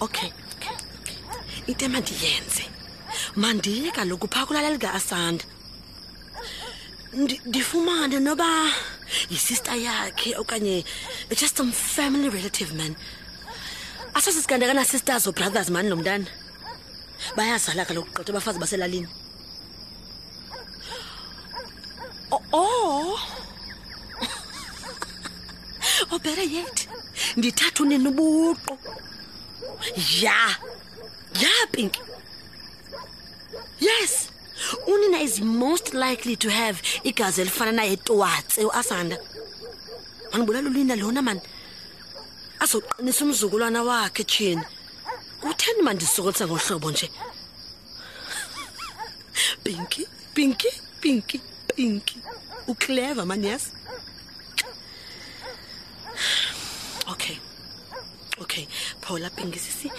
okay into emandiyenze mandiye kaloku phaa kulala likaasanda ndifumane noba yisister yakhe okanye just some family relative man asasisikanti akanasisters or brothers mani lo mntana bayazala kaloku gqitha abafazi baselalini Or, or, or better yet, ndithatha unina ubuqu. Ya. Ya, Pinky. Yes. Unina is most likely to have igazi elifana naye Twatse uAsanda. Manibulala ulina lona man. Azoqinisa umzukulwana wakhe chini. kutheni mandisukulisa ngohlobo nje pinki pinki pinki pinki uclever mani yes okay okay phola pinki sisi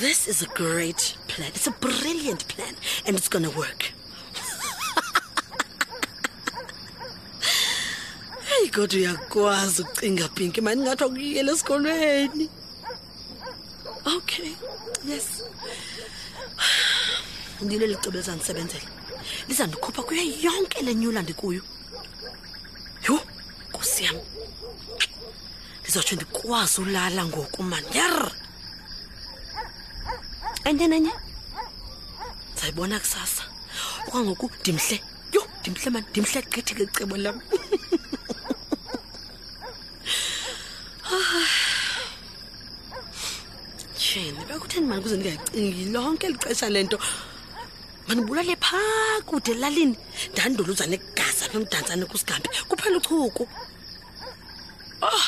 this is a great plan it's a brilliant plan and it's gonna work kodwa uyakwazi ukucinga pinki mani ngathi akuyiyela esikolweni okay yes ndile licebo lizandisebenzela lizandikhupha kuyo yonke le nyula ndikuyo yho nkosi yam ndizotsho ndikwazi ulala ngoku mani yer enye nenye ndizayibona kusasa okwangoku ndimhle yho ndimhle mani ndimhle gqithi ke cebo lam Shame, bekutheni mani kuze ndingayicingi lonke eli xesha le nto. Manibulale phaa kude elalini ndanduluza negazi apha emdantsane kusigambi kuphela uchuku. Oh,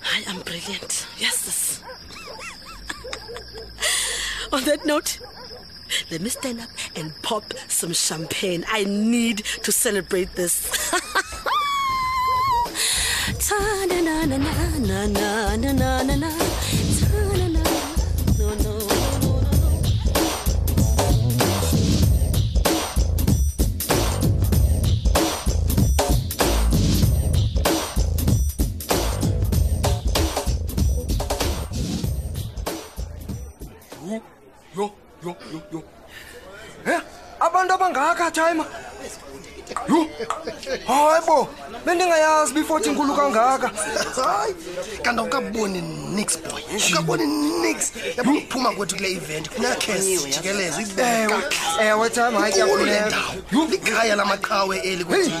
hayi am brilliant yes On that note, let me stand up and pop some champagne. I need to celebrate this. Ta-na-na-na-na-na-na-na-na. Yo, yo, yo, yo. Eh? Abantu abangaka time. Yo. Hayi bo. Bendingayazi before inkulu kangaka. Hayi. Kanti awukaboni nix boy. Ukaboni nix. Yabo uphuma kwethu kule event. Kunakhesi jikeleze uyibeka. Ewe time hayi kuyafuneka. Yo, ikhaya lamaqhawe eli kwethini.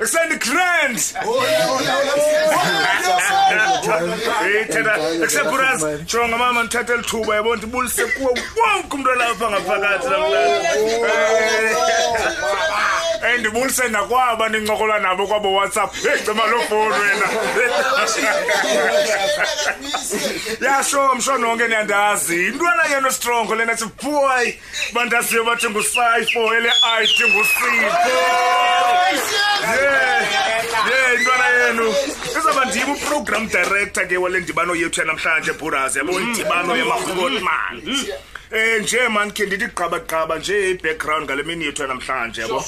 Extend grand. Ithena excepuras jonga mama ndithatha elithuba yabona ndibulise kuwe wonke umuntu olapha ngaphakathi namhlanje. Eh ndibulise nakwaba nincokola nabo kwabo WhatsApp. Hey cema lo phone wena. Yasho msho nonke niyandazi. Intwana yenu strong lena siboy. bantasiye bathi ngusayifo ele it ngusipho ye intwana yenu izawuba ndim uprogram director ke wale ndibano yethu yanamhlanje bhurazi yabo indibano yamahukotman Eh nje man ke ndithi gqaba gqaba nje ibackground ngale mini yethu namhlanje yabo.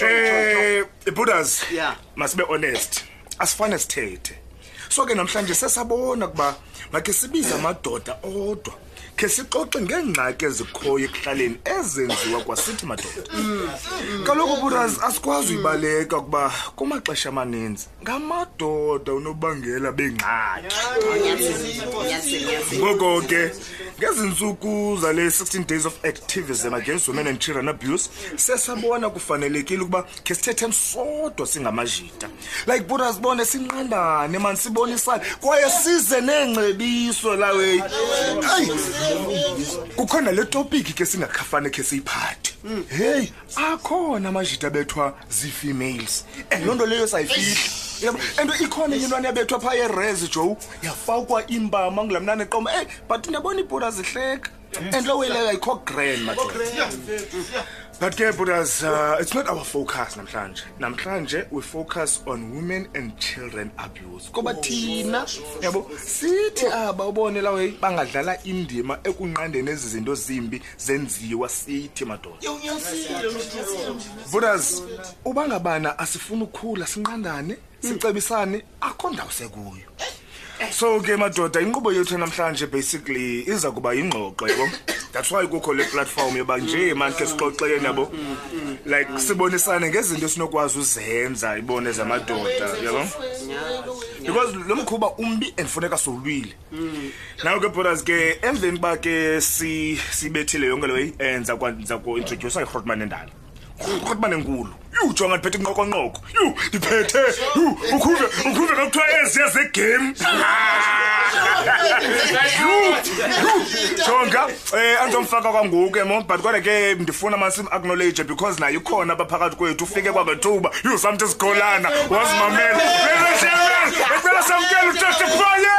Eh Buddhas. Yeah. Must be honest. asifane sithethe so ke namhlanje sesabona ukuba makhe sibize amadoda odwa khe sixoxe ngeengxaki ezikhoyo ekuhlaleni ezenziwa kwasithi madoda kaloku buras asikwazi uyibaleka ukuba kumaxesha amaninzi ngamadoda unobangela beengxaki ngoko ke ngezi ntsuku zale 16 days of activism against women and children abuse sesabona kufanelekile ukuba khe sithethe msodwa singamajini madoda like buta sibone sinqandane mani sibonisane kwaye size neengcebiso laweyi ayi kukhona le topiki ke singakhafane khe siyiphathe heyi akhona amajita abethwa zii-females and loo nto leyo sayifihla yabo and ikhona enye intwana yabethwa phaa yerez joe yafakwa imbama ngula mnane qoma eyi but ndiyabona ibhura zihleka And lo wele like cock grand my But yeah, Buddhas, uh, it's not our focus namhlanje. Namhlanje we focus on women and children abuse. Kuba thina yabo sithi aba ubone la way bangadlala indima ekunqandeni ezi zinto zimbi zenziwa sithi madoda. Buddhas, ubangabana asifuna ukukhula sinqandane, sicebisane akho ndawo sekuyo so ke madoda inkqubo yethu namhlanje basically iza kuba yingxoxo yabo that's why kukho le platform yoba nje manke sixoxele nabo like sibonisane ngezinto esinokwazi uzenza ibone zamadoda yabo because lo mkhuba umbi and funeka solwile nawo ke brothers ke emveni uba ke sibethile yonke leyo enza kwandiza kuintrodusa irhotman endala kodwa imali enkulu yhu jonga ndiphethe inqokonqoko yhu ndiphethe yhu ukhuve ukhuve kakuthiwa eziya zegame jonga um eh, andizomfaka kwangoku ke mo but kodwa ke ndifuna masim acknowledge because naye ukhona apha phakathi kwethu ufike kwangethuba yhu samthi sikholana wazimamela ecela samkela utestifayeni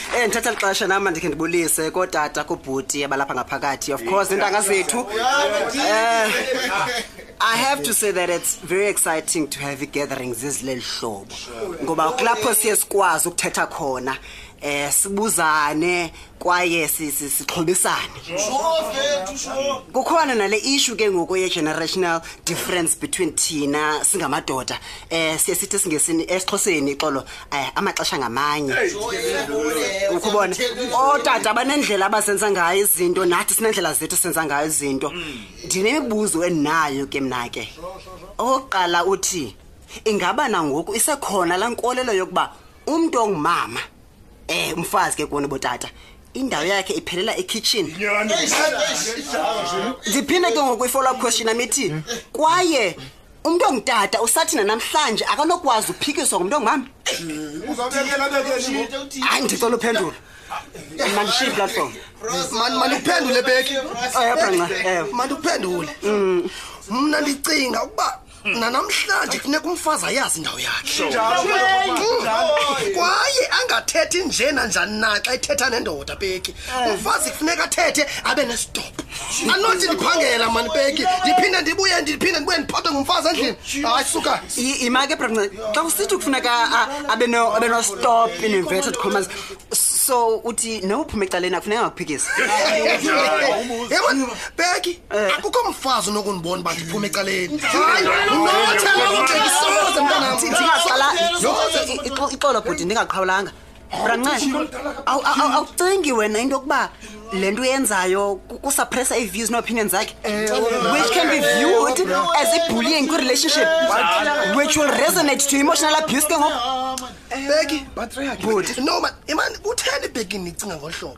Eh ndithatha lixesha nam andikhe ndibulise kootata kubhuti abalapha ngaphakathi of course iintanga zethu eh I have to say that it's very exciting to have gatherings ezileli hlobo ngoba kulapho siye sikwazi ukuthetha khona eh sibuzane kwaye sixhobisane kukhona nale issue ke ngoku ye generational difference between thina singamadoda eh siye sithi singesini esixhoseni xolo Eh, amaxesha ngamanye ukubona ootata oh, banendlela abasenza ngayo izinto nathi sinendlela zethu senza ngayo izinto ndinemibuzo endinayo ke mna ke okokuqala uthi ingaba nangoku isekhona laa nkolelo yokuba umntu ongumama um umfazi ke kuni botata indawo yakhe iphelela ekhitshini ndiphinde ke ngoku i-follow up question amithi kwaye umntu ongutata usathi nanamhlanje akanokwazi uphikiswa ngumntu ongumama hayi ndicela uphendula mandishiye platform mandikuphendule beki mandikuphendule mm. mna ndicinga ukuba nanamhlanje funeka umfazi ayazi indawo yakhe kwaye angathethi njena njani na xa ethetha nendoda peki umfazi kufuneka athethe abe nesidobho anothi ndiphangela mani peki ndiphinde ndibuye ndiphinde ndibuye ndiphathwe ngumfazi endlini hayi suka imake brance xa usithi kufuneka abe nostop in inverted commas so uthi nowuphume ecaleni akufuneka ngakuphikisa peki eh. akukho mfazi unokundibona uba ndiphume ecaleni hayi unothela ucekisoze mntanam ixolo bhuti ndingaqhawulanga brancan awucingi wena into yokuba le nto uyenzayo kusapressa ii-views no-opinion zakhe which can be viewed as ibullying kwi-relationship which will resonate to emotional abuse ke ngoku beki but no man imani utheni ibhekini nicinga ngolu hlobo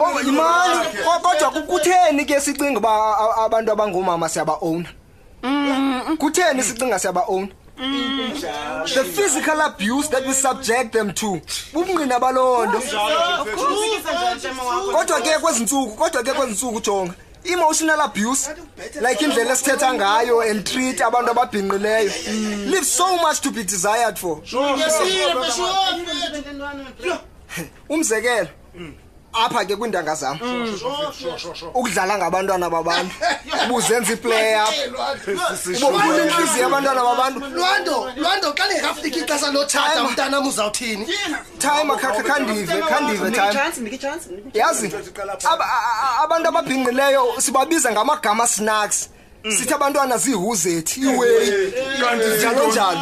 Oh, yimali Ko- kodwa ku- kutheni ke sicinga uba a- a- abantu abangoomama siyaba-owna Mm, kutheni sicinga siyaba-owna the physical abuse that we subject them to bubungqina baloo nto kodwa ke kwezi ntsuku kodwa ke kwezi ntsuku jonga emotional abuse like indlela esithetha ngayo and treat abantu ababhinqileyo mm. leave so much to be desired for umzekelo mm. apha ke kwiintanga zam mm. ukudlala ngabantwana babantu ubuzenza iplaye apha ubofuna intliziyo yabantwana babantu lwanto lwanto xa lingekafiki ixesha lotshata umntanam uzawuthini time khandive khandive time yazi abantu ababhinqileyo sibabiza ngamagama snacks mm. sithi abantwana ziihuzethi iweyi njalo njalo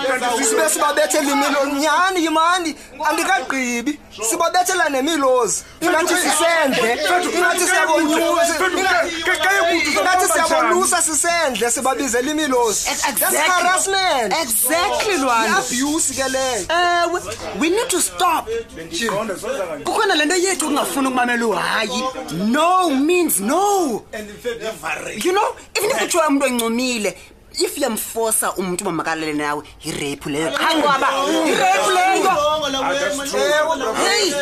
sibe sibabethe limilo nyhani yimani andikagqibi sibabethela nemilozi ingathi sisendle ingathi siyabonyusaingathi siyabonyusa sisendle sibabize limilozi harassment exactly lwana abuse ke leyo ewe we need to stop Iqondo soza kanje. Kukhona lento yethu ukungafuni ukumamela uhayi. No means no. And in fact every. You know, even if kuthiwa umuntu encumile, if yamfosa umuntu uba makalele nawe yirape leyo hayi ngoba yirape leyo Hey,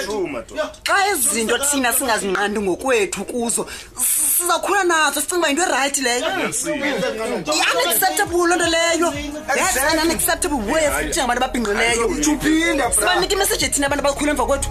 xa izinto thina singazinqandi ngokwethu kuzo sizakhula nazo sicinga uba yinto erayithi leyo i-unacceptable loo nto leyo that's an unacceptable way of kucinga abantu ababhinqileyo sibanike imeseji ethini abantu abakhula emva kwethu